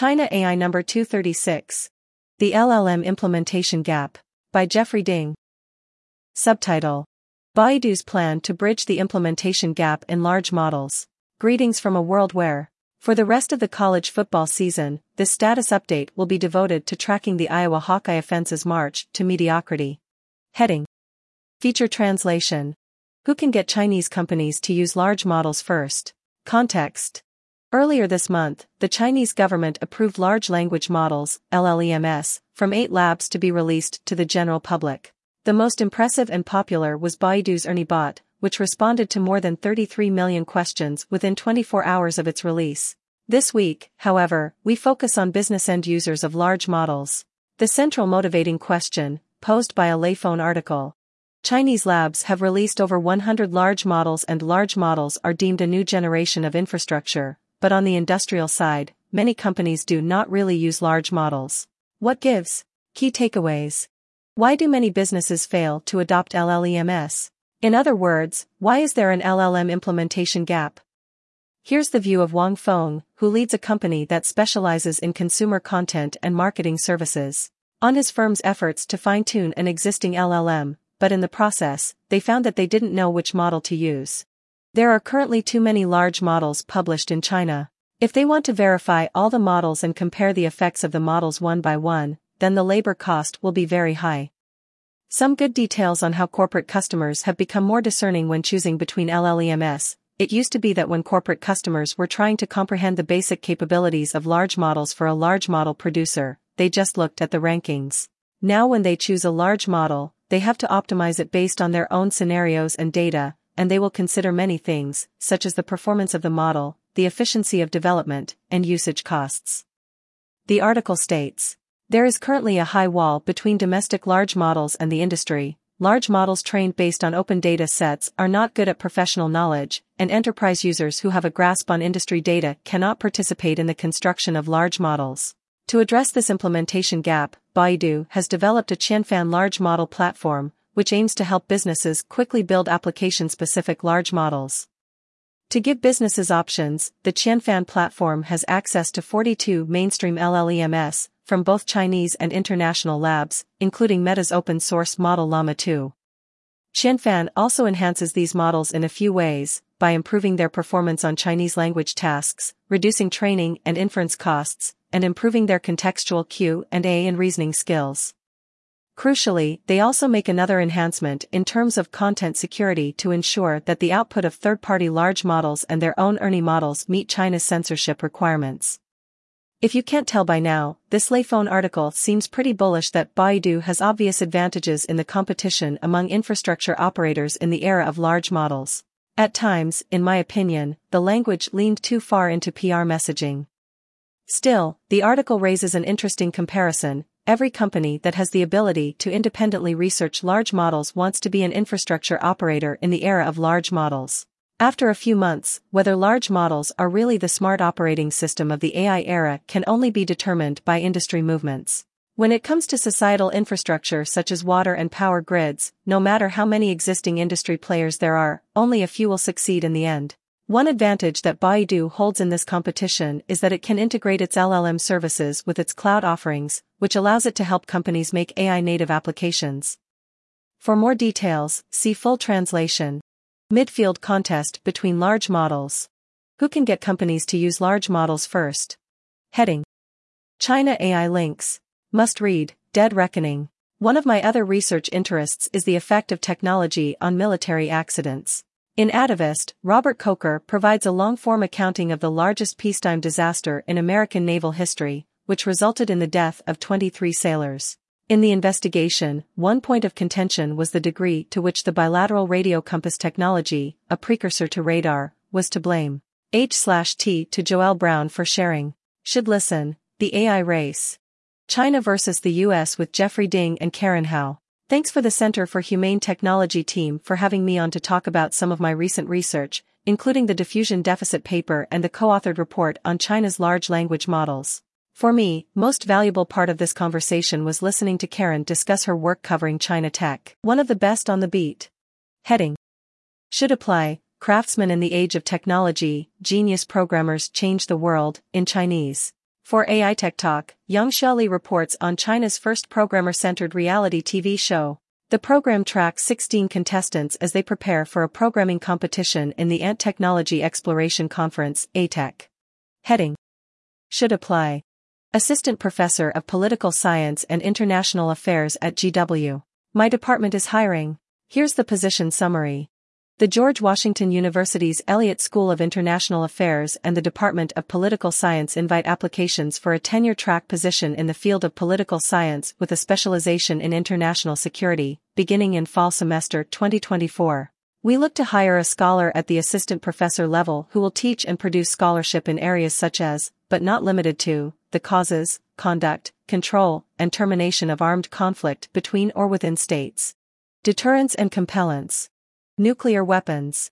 China AI number 236. The LLM Implementation Gap. By Jeffrey Ding. Subtitle. Baidu's plan to bridge the implementation gap in large models. Greetings from a world where, for the rest of the college football season, this status update will be devoted to tracking the Iowa Hawkeye offense's march to mediocrity. Heading. Feature translation. Who can get Chinese companies to use large models first? Context. Earlier this month, the Chinese government approved large language models, LLMs, from eight labs to be released to the general public. The most impressive and popular was Baidu's ErnieBot, which responded to more than 33 million questions within 24 hours of its release. This week, however, we focus on business end users of large models. The central motivating question, posed by a Leiphone article. Chinese labs have released over 100 large models and large models are deemed a new generation of infrastructure, but on the industrial side, many companies do not really use large models. What gives? Key takeaways. Why do many businesses fail to adopt LLMs? In other words, why is there an LLM implementation gap? Here's the view of Wang Feng, who leads a company that specializes in consumer content and marketing services. On his firm's efforts to fine-tune an existing LLM, but in the process, they found that they didn't know which model to use. There are currently too many large models published in China. If they want to verify all the models and compare the effects of the models one by one, then the labor cost will be very high. Some good details on how corporate customers have become more discerning when choosing between LLMs. It used to be that when corporate customers were trying to comprehend the basic capabilities of large models for a large model producer, they just looked at the rankings. Now when they choose a large model, they have to optimize it based on their own scenarios and data, and they will consider many things, such as the performance of the model, the efficiency of development, and usage costs. The article states, there is currently a high wall between domestic large models and the industry. Large models trained based on open data sets are not good at professional knowledge, and enterprise users who have a grasp on industry data cannot participate in the construction of large models. To address this implementation gap, Baidu has developed a Qianfan large model platform, which aims to help businesses quickly build application-specific large models. To give businesses options, the Qianfan platform has access to 42 mainstream LLMs from both Chinese and international labs, including Meta's open-source model Llama 2. Qianfan also enhances these models in a few ways, by improving their performance on Chinese language tasks, reducing training and inference costs, and improving their contextual Q and A and reasoning skills. Crucially, they also make another enhancement in terms of content security to ensure that the output of third-party large models and their own ERNIE models meet China's censorship requirements. If you can't tell by now, this Leiphone article seems pretty bullish that Baidu has obvious advantages in the competition among infrastructure operators in the era of large models. At times, in my opinion, the language leaned too far into PR messaging. Still, the article raises an interesting comparison, every company that has the ability to independently research large models wants to be an infrastructure operator in the era of large models. After a few months, whether large models are really the smart operating system of the AI era can only be determined by industry movements. When it comes to societal infrastructure such as water and power grids, no matter how many existing industry players there are, only a few will succeed in the end. One advantage that Baidu holds in this competition is that it can integrate its LLM services with its cloud offerings, which allows it to help companies make AI native applications. For more details, see full translation. Midfield contest between large models. Who can get companies to use large models first? Heading. China AI links. Must read, Dead Reckoning. One of my other research interests is the effect of technology on military accidents. In Atavist, Robert Coker provides a long-form accounting of the largest peacetime disaster in American naval history, which resulted in the death of 23 sailors. In the investigation, one point of contention was the degree to which the bilateral radio compass technology, a precursor to radar, was to blame. H/T to Joel Brown for sharing. Should listen, the AI race. China versus the US with Jeffrey Ding and Karen Hao. Thanks for the Center for Humane Technology team for having me on to talk about some of my recent research, including the diffusion deficit paper and the co-authored report on China's large language models. For me, most valuable part of this conversation was listening to Karen discuss her work covering China tech. One of the best on the beat. Heading. Should apply, craftsmen in the age of technology, genius programmers change the world, in Chinese. For AI Tech Talk, Yang Xiaoli reports on China's first programmer-centered reality TV show. The program tracks 16 contestants as they prepare for a programming competition in the Ant Technology Exploration Conference, ATEC. Heading. Should apply. Assistant Professor of Political Science and International Affairs at GW. My department is hiring. Here's the position summary. The George Washington University's Elliott School of International Affairs and the Department of Political Science invite applications for a tenure track position in the field of political science with a specialization in international security, beginning in fall semester 2024. We look to hire a scholar at the assistant professor level who will teach and produce scholarship in areas such as, but not limited to, the causes, conduct, control, and termination of armed conflict between or within states. Deterrence and compellence. Nuclear weapons.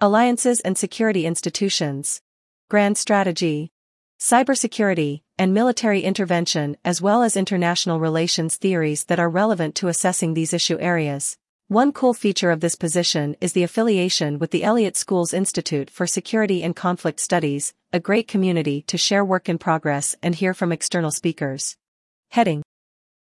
Alliances and security institutions. Grand strategy. Cybersecurity, and military intervention as well as international relations theories that are relevant to assessing these issue areas. One cool feature of this position is the affiliation with the Elliott School's Institute for Security and Conflict Studies, a great community to share work in progress and hear from external speakers. Heading.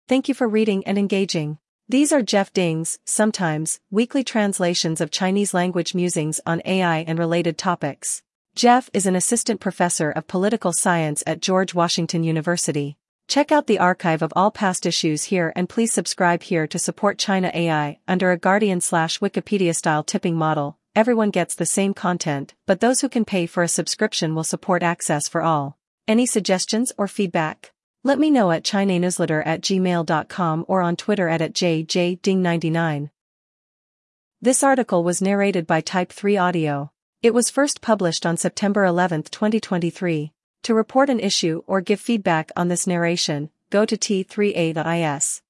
Thank you for reading and engaging. These are Jeff Ding's, sometimes, weekly translations of Chinese language musings on AI and related topics. Jeff is an assistant professor of political science at George Washington University. Check out the archive of all past issues here and please subscribe here to support China AI under a Guardian slash Wikipedia style tipping model. Everyone gets the same content, but those who can pay for a subscription will support access for all. Any suggestions or feedback? Let me know at chinainewsletter at gmail.com or on Twitter at, at jjding99. This article was narrated by Type 3 Audio. It was first published on September 11, 2023. To report an issue or give feedback on this narration, go to t3a.is.